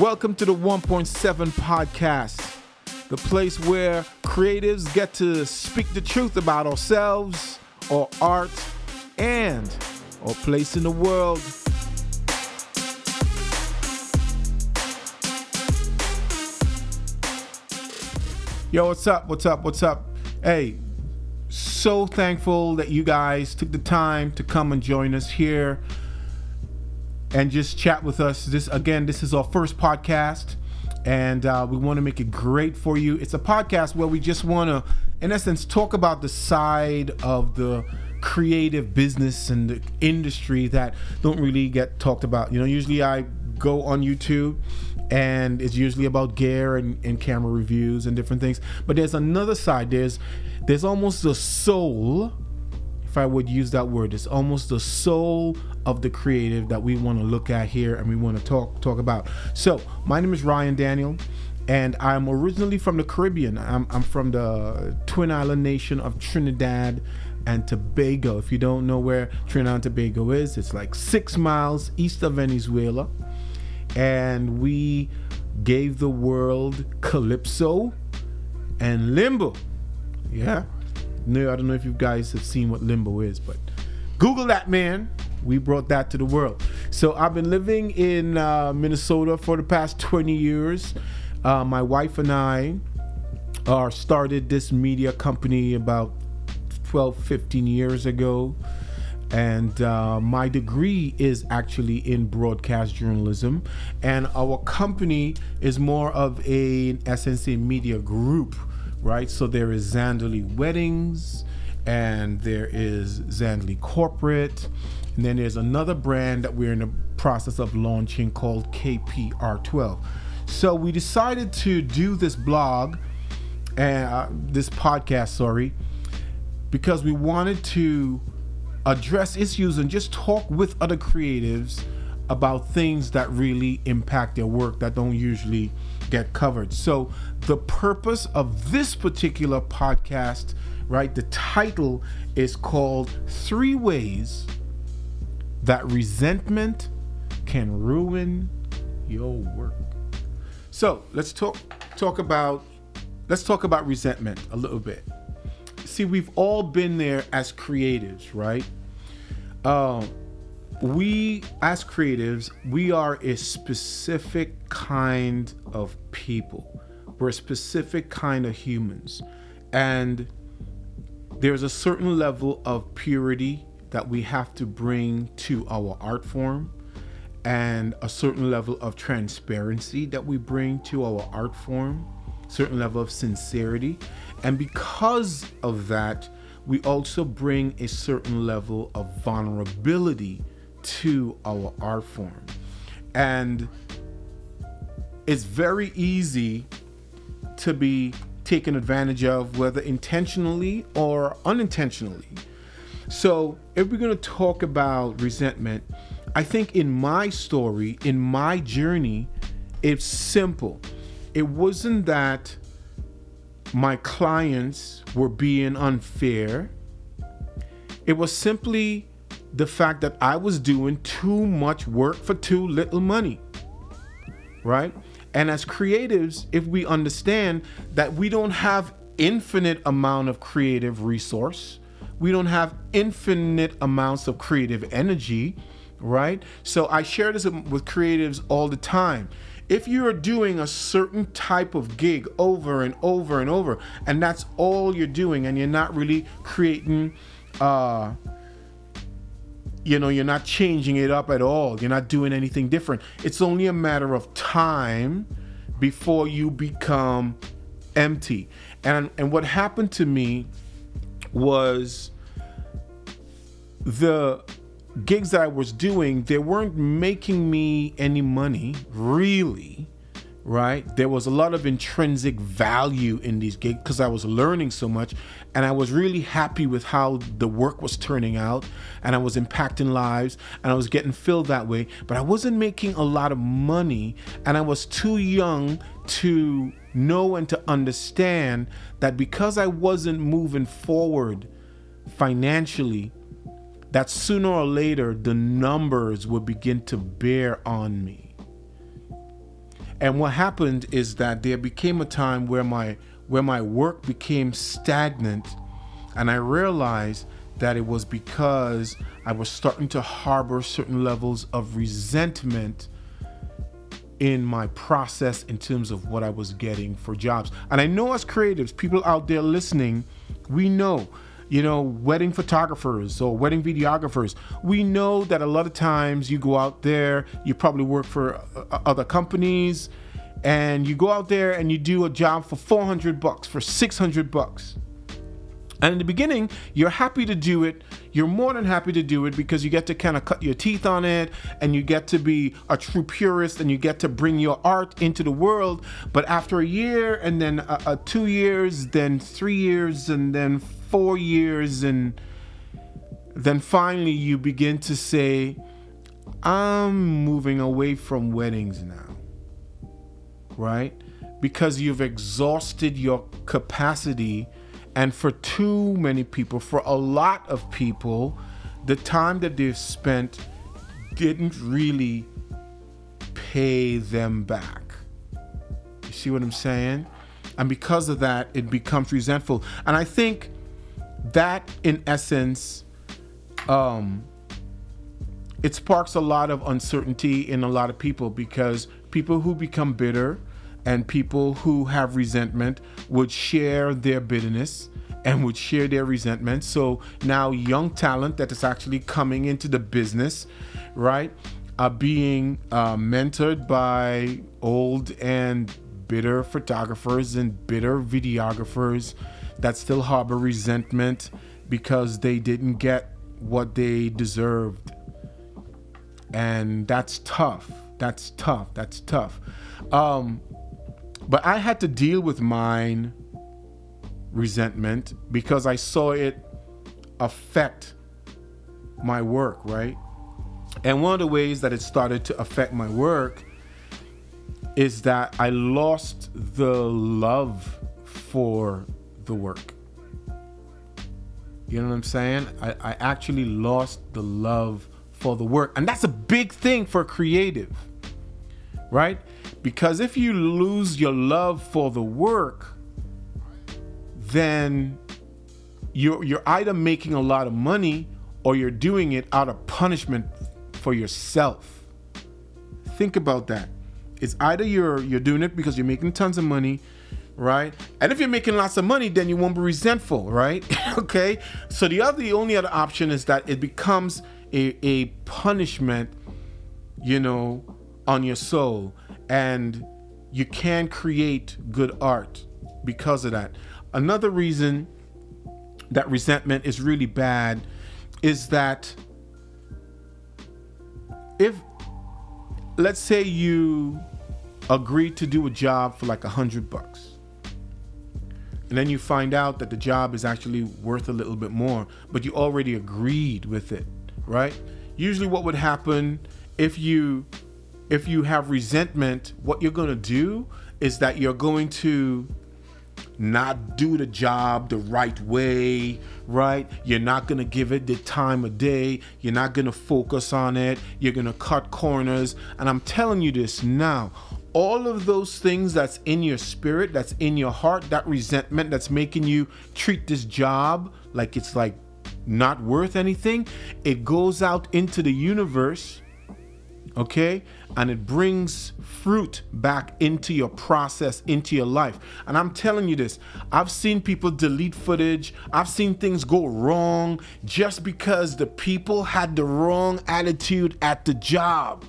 Welcome to the 1.7 podcast, the place where creatives get to speak the truth about ourselves, our art, and our place in the world. Yo, what's up? What's up? What's up? Hey, so thankful that you guys took the time to come and join us here and just chat with us. This again, this is our first podcast, and uh, we want to make it great for you. It's a podcast where we just want to, in essence, talk about the side of the creative business and the industry that don't really get talked about. You know, usually I go on YouTube and it's usually about gear and, and camera reviews and different things. But there's another side. There's there's almost the soul, if I would use that word. It's almost the soul of the creative that we want to look at here and we want to talk talk about. So my name is Ryan Daniel. And I'm originally from the Caribbean. I'm, I'm from the Twin Island nation of Trinidad and Tobago. If you don't know where Trinidad and Tobago is, it's like six miles east of Venezuela and we gave the world Calypso and Limbo. Yeah. No, I don't know if you guys have seen what Limbo is, but Google that, man. We brought that to the world. So I've been living in uh, Minnesota for the past 20 years. Uh, my wife and I are started this media company about 12, 15 years ago and uh, my degree is actually in broadcast journalism and our company is more of a SNC media group right? So there is Zandali weddings and there is Zandali corporate and then there's another brand that we're in the process of launching called KPR12 so we decided to do this blog and uh, this podcast sorry because we wanted to address issues and just talk with other creatives about things that really impact their work that don't usually get covered. So, the purpose of this particular podcast, right, the title is called Three Ways That Resentment Can Ruin Your Work. So, let's talk talk about let's talk about resentment a little bit see, we've all been there as creatives, right? Um, we, as creatives, we are a specific kind of people. We're a specific kind of humans. And there's a certain level of purity that we have to bring to our art form and a certain level of transparency that we bring to our art form certain level of sincerity and because of that, we also bring a certain level of vulnerability to our art form. And it's very easy to be taken advantage of, whether intentionally or unintentionally. So, if we're going to talk about resentment, I think in my story, in my journey, it's simple. It wasn't that my clients were being unfair. It was simply the fact that I was doing too much work for too little money. Right? And as creatives, if we understand that we don't have infinite amount of creative resource, we don't have infinite amounts of creative energy, right? So I share this with creatives all the time if you're doing a certain type of gig over and over and over and that's all you're doing and you're not really creating uh you know you're not changing it up at all. You're not doing anything different. It's only a matter of time before you become empty. And and what happened to me was the gigs that I was doing, they weren't making me any money, really, right? There was a lot of intrinsic value in these gigs because I was learning so much and I was really happy with how the work was turning out and I was impacting lives and I was getting filled that way, but I wasn't making a lot of money and I was too young to know and to understand that because I wasn't moving forward financially that sooner or later the numbers would begin to bear on me. And what happened is that there became a time where my where my work became stagnant and I realized that it was because I was starting to harbor certain levels of resentment in my process in terms of what I was getting for jobs. And I know as creatives, people out there listening, we know, you know, wedding photographers or wedding videographers, we know that a lot of times you go out there, you probably work for uh, other companies, and you go out there and you do a job for 400 bucks, for 600 bucks. And in the beginning, you're happy to do it. You're more than happy to do it because you get to kind of cut your teeth on it and you get to be a true purist and you get to bring your art into the world. But after a year and then a, a two years, then three years, and then four years, and then finally you begin to say, I'm moving away from weddings now. Right? Because you've exhausted your capacity and for too many people, for a lot of people, the time that they've spent didn't really pay them back. You see what I'm saying? And because of that, it becomes resentful. And I think that, in essence, um, it sparks a lot of uncertainty in a lot of people because people who become bitter, and people who have resentment would share their bitterness and would share their resentment. So now, young talent that is actually coming into the business, right, are being uh, mentored by old and bitter photographers and bitter videographers that still harbor resentment because they didn't get what they deserved. And that's tough. That's tough. That's tough. Um, but I had to deal with mine resentment because I saw it affect my work, right? And one of the ways that it started to affect my work is that I lost the love for the work. You know what I'm saying? I, I actually lost the love for the work. And that's a big thing for creative, right? Because if you lose your love for the work, then you're, you're either making a lot of money or you're doing it out of punishment for yourself. Think about that. It's either you're you're doing it because you're making tons of money, right? And if you're making lots of money, then you won't be resentful, right? okay. So the other the only other option is that it becomes a, a punishment, you know, on your soul and you can create good art because of that. Another reason that resentment is really bad is that if let's say you agree to do a job for like a hundred bucks and then you find out that the job is actually worth a little bit more but you already agreed with it right usually what would happen if you if you have resentment, what you're going to do is that you're going to not do the job the right way, right? You're not going to give it the time of day. You're not going to focus on it. You're going to cut corners. And I'm telling you this now. All of those things that's in your spirit, that's in your heart, that resentment that's making you treat this job like it's like not worth anything, it goes out into the universe okay? And it brings fruit back into your process, into your life. And I'm telling you this I've seen people delete footage, I've seen things go wrong just because the people had the wrong attitude at the job.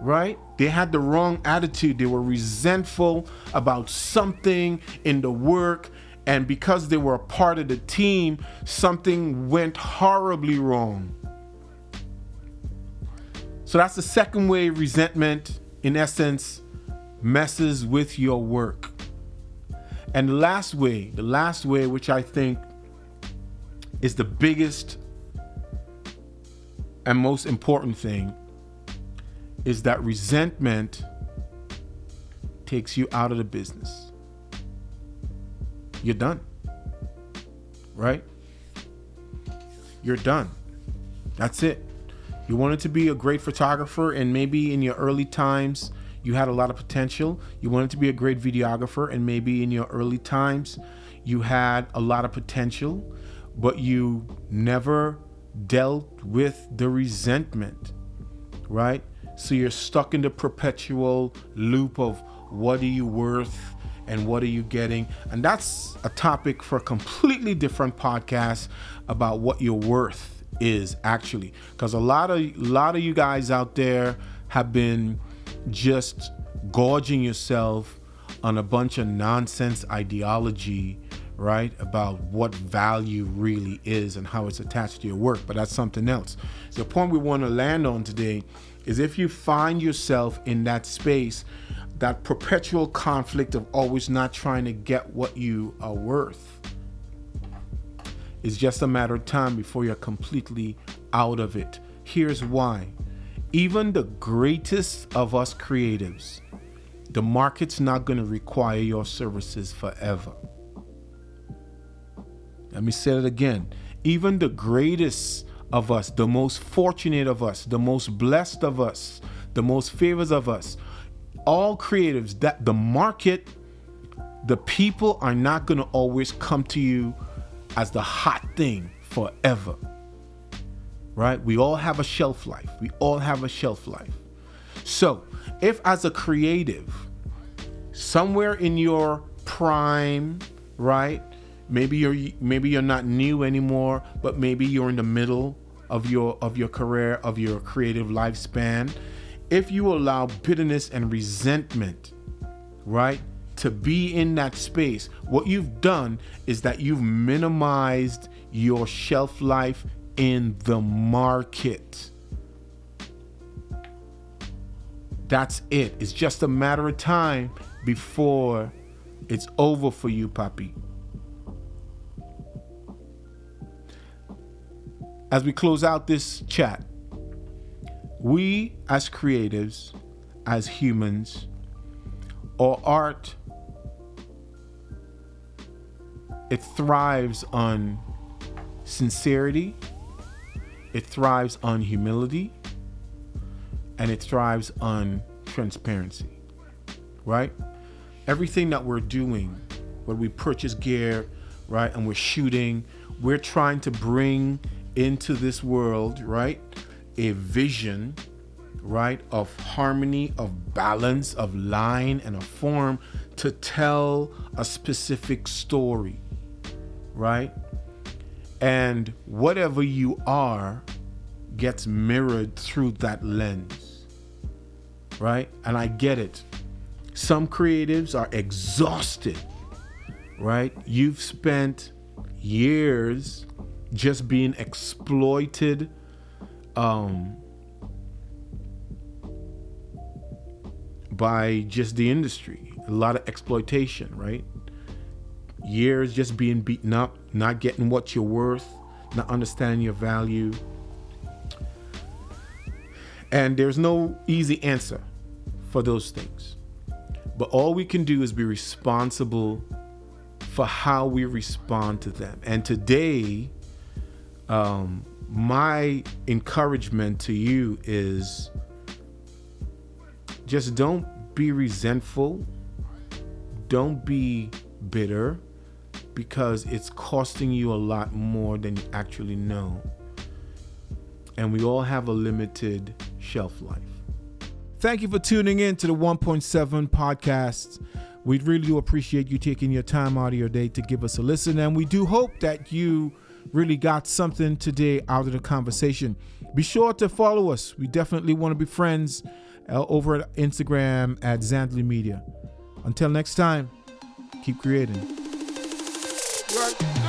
Right? They had the wrong attitude. They were resentful about something in the work. And because they were a part of the team, something went horribly wrong so that's the second way resentment, in essence, messes with your work. And the last way, the last way, which I think is the biggest and most important thing, is that resentment takes you out of the business. You're done. Right? You're done. That's it You wanted to be a great photographer, and maybe in your early times, you had a lot of potential. You wanted to be a great videographer, and maybe in your early times, you had a lot of potential, but you never dealt with the resentment, right? So you're stuck in the perpetual loop of what are you worth and what are you getting? And that's a topic for a completely different podcast about what you're worth is actually. Because a lot of a lot of you guys out there have been just gorging yourself on a bunch of nonsense ideology right? About what value really is and how it's attached to your work, but that's something else. The point we want to land on today is if you find yourself in that space, that perpetual conflict of always not trying to get what you are worth, it's just a matter of time before you're completely out of it. Here's why. Even the greatest of us creatives, the market's not going to require your services forever. Let me say it again. Even the greatest of us, the most fortunate of us, the most blessed of us, the most favors of us, all creatives, that the market, the people are not going to always come to you as the hot thing forever. Right? We all have a shelf life. We all have a shelf life. So, if as a creative, somewhere in your prime, right? maybe you're maybe you're not new anymore but maybe you're in the middle of your of your career of your creative lifespan if you allow bitterness and resentment right to be in that space what you've done is that you've minimized your shelf life in the market. That's it. It's just a matter of time before it's over for you papi. As we close out this chat, we as creatives, as humans, or art, it thrives on sincerity, it thrives on humility, and it thrives on transparency, right? Everything that we're doing, when we purchase gear, right, and we're shooting, we're trying to bring into this world, right? A vision, right, of harmony, of balance, of line, and of form to tell a specific story, right? And whatever you are gets mirrored through that lens, right? And I get it. Some creatives are exhausted, right? You've spent years just being exploited um, by just the industry. A lot of exploitation, right? Years just being beaten up, not getting what you're worth, not understanding your value. And there's no easy answer for those things. But all we can do is be responsible for how we respond to them. And today, um, my encouragement to you is just don't be resentful, don't be bitter, because it's costing you a lot more than you actually know. And we all have a limited shelf life. Thank you for tuning in to the 1.7 podcast. We really do appreciate you taking your time out of your day to give us a listen, and we do hope that you really got something today out of the conversation. Be sure to follow us. We definitely want to be friends uh, over at Instagram at Zandley Media. Until next time, keep creating. Right